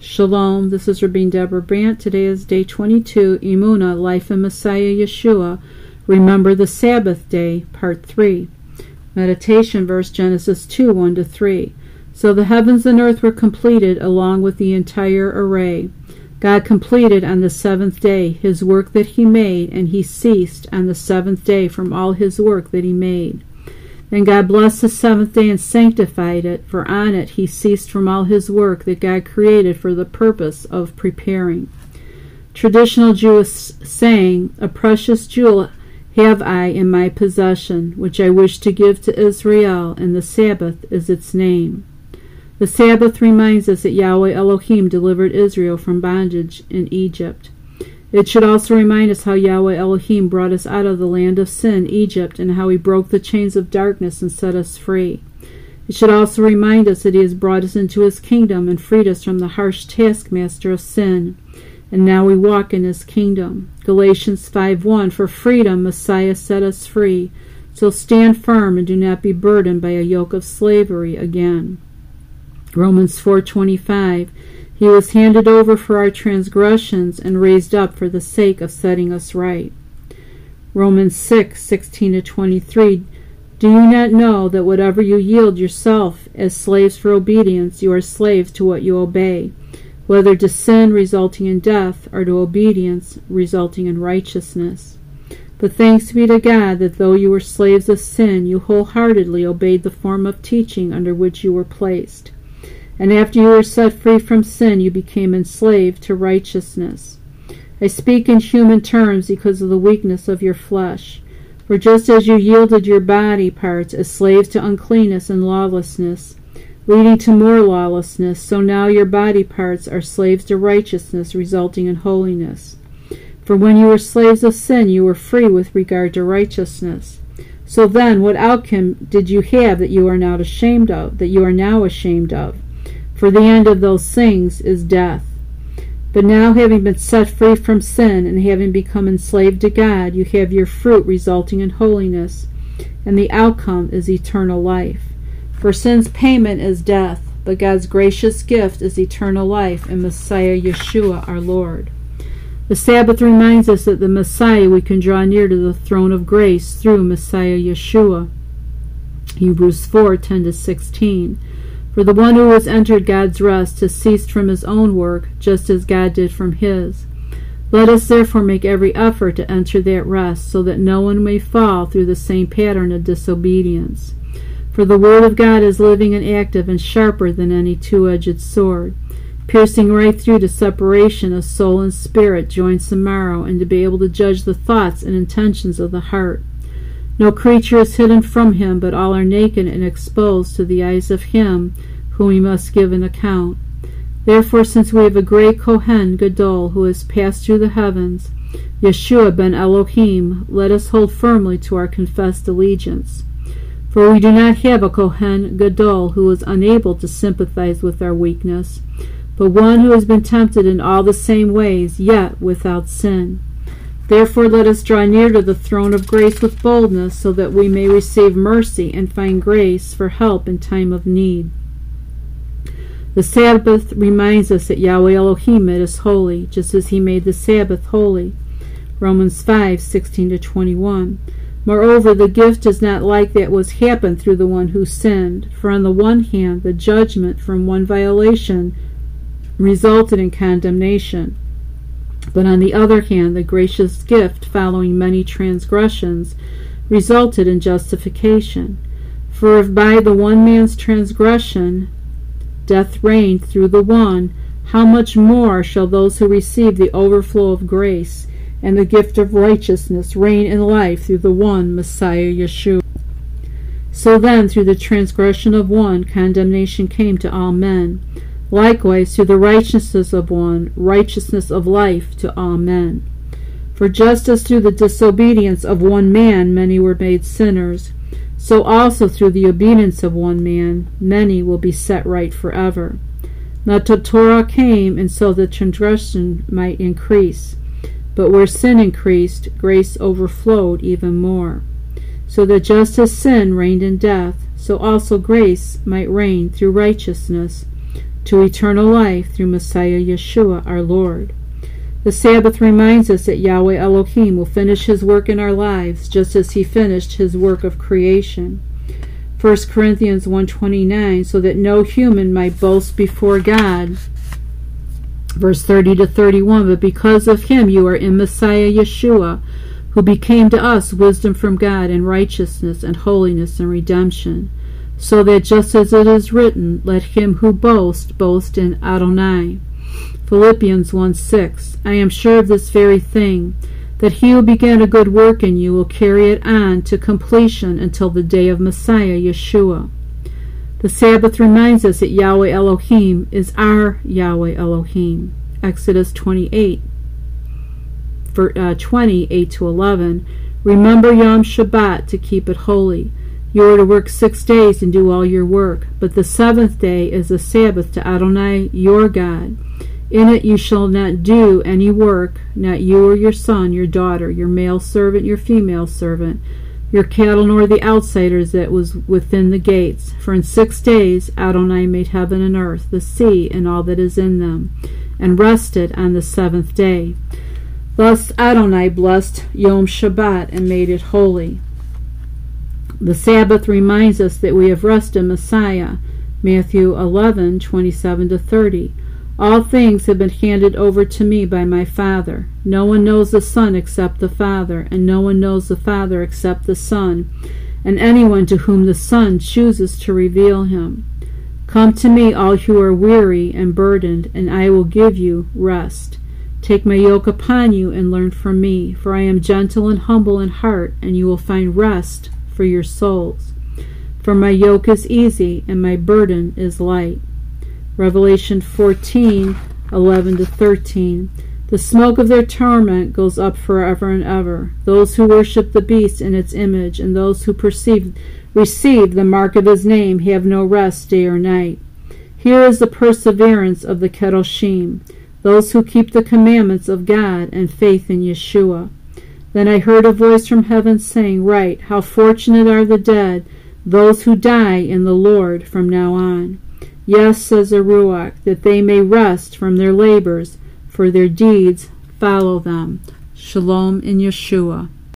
Shalom, this is Rabbin Deborah Brandt. Today is day 22, Emunah, Life in Messiah Yeshua. Remember the Sabbath Day, Part 3. Meditation verse Genesis 2 1 to 3. So the heavens and earth were completed along with the entire array. God completed on the seventh day his work that he made, and he ceased on the seventh day from all his work that he made. Then God blessed the seventh day and sanctified it, for on it he ceased from all his work that God created for the purpose of preparing. Traditional Jewish saying, A precious jewel have I in my possession, which I wish to give to Israel, and the Sabbath is its name. The Sabbath reminds us that Yahweh Elohim delivered Israel from bondage in Egypt. It should also remind us how Yahweh Elohim brought us out of the land of sin, Egypt, and how he broke the chains of darkness and set us free. It should also remind us that he has brought us into his kingdom and freed us from the harsh taskmaster of sin. And now we walk in his kingdom. Galatians 5:1 For freedom Messiah set us free. So stand firm and do not be burdened by a yoke of slavery again. Romans 4:25 he was handed over for our transgressions and raised up for the sake of setting us right. Romans 6, 16 to 23. Do you not know that whatever you yield yourself as slaves for obedience, you are slaves to what you obey, whether to sin resulting in death or to obedience resulting in righteousness? But thanks be to God that though you were slaves of sin, you wholeheartedly obeyed the form of teaching under which you were placed. And after you were set free from sin, you became enslaved to righteousness. I speak in human terms because of the weakness of your flesh. For just as you yielded your body parts as slaves to uncleanness and lawlessness, leading to more lawlessness, so now your body parts are slaves to righteousness, resulting in holiness. For when you were slaves of sin, you were free with regard to righteousness. So then, what outcome did you have that you are not ashamed of, that you are now ashamed of? For the end of those things is death. But now, having been set free from sin and having become enslaved to God, you have your fruit resulting in holiness, and the outcome is eternal life. For sin's payment is death, but God's gracious gift is eternal life in Messiah Yeshua our Lord. The Sabbath reminds us that the Messiah we can draw near to the throne of grace through Messiah Yeshua. Hebrews 4 10 to 16. For the one who has entered God's rest has ceased from his own work, just as God did from his. Let us therefore make every effort to enter that rest, so that no one may fall through the same pattern of disobedience. For the word of God is living and active and sharper than any two edged sword, piercing right through to separation of soul and spirit, joints and marrow, and to be able to judge the thoughts and intentions of the heart. No creature is hidden from him, but all are naked and exposed to the eyes of him whom we must give an account. Therefore, since we have a great Kohen Gadol who has passed through the heavens, Yeshua ben Elohim, let us hold firmly to our confessed allegiance. For we do not have a Kohen Gadol who is unable to sympathize with our weakness, but one who has been tempted in all the same ways, yet without sin. Therefore, let us draw near to the throne of grace with boldness, so that we may receive mercy and find grace for help in time of need. The Sabbath reminds us that Yahweh Elohim us holy, just as He made the Sabbath holy. Romans 5 16 to 21. Moreover, the gift is not like that was happened through the one who sinned. For on the one hand, the judgment from one violation resulted in condemnation but on the other hand, the gracious gift following many transgressions resulted in justification. For if by the one man's transgression death reigned through the one, how much more shall those who receive the overflow of grace and the gift of righteousness reign in life through the one Messiah Yeshua? So then, through the transgression of one, condemnation came to all men. Likewise, through the righteousness of one, righteousness of life to all men. For just as through the disobedience of one man many were made sinners, so also through the obedience of one man many will be set right forever. Now the Torah came, and so the transgression might increase. But where sin increased, grace overflowed even more. So that just as sin reigned in death, so also grace might reign through righteousness to eternal life through Messiah Yeshua our Lord. The Sabbath reminds us that Yahweh Elohim will finish his work in our lives just as he finished his work of creation. 1 Corinthians 1:29 so that no human might boast before God. Verse 30 to 31 but because of him you are in Messiah Yeshua who became to us wisdom from God and righteousness and holiness and redemption so that just as it is written let him who boasts boast in Adonai. Philippians 1 6. I am sure of this very thing, that he who began a good work in you will carry it on to completion until the day of Messiah Yeshua. The Sabbath reminds us that Yahweh Elohim is our Yahweh Elohim. Exodus 28, for, uh, 20, 8 to 11. Remember Yom Shabbat to keep it holy. You are to work six days and do all your work, but the seventh day is a Sabbath to Adonai your God. In it you shall not do any work, not you or your son, your daughter, your male servant, your female servant, your cattle, nor the outsiders that was within the gates. For in six days Adonai made heaven and earth, the sea, and all that is in them, and rested on the seventh day. Thus Adonai blessed Yom Shabbat and made it holy. The Sabbath reminds us that we have rest in Messiah. Matthew 11, 27 to 30. All things have been handed over to me by my Father. No one knows the Son except the Father, and no one knows the Father except the Son, and anyone to whom the Son chooses to reveal him. Come to me, all who are weary and burdened, and I will give you rest. Take my yoke upon you and learn from me, for I am gentle and humble in heart, and you will find rest for your souls. For my yoke is easy and my burden is light. Revelation 14 11 to 13. The smoke of their torment goes up forever and ever. Those who worship the beast in its image, and those who perceive, receive the mark of his name, have no rest day or night. Here is the perseverance of the Kedoshim, those who keep the commandments of God and faith in Yeshua. Then I heard a voice from heaven saying, Write, how fortunate are the dead, those who die in the Lord from now on. Yes, says the Ruach, that they may rest from their labors, for their deeds follow them. Shalom in Yeshua.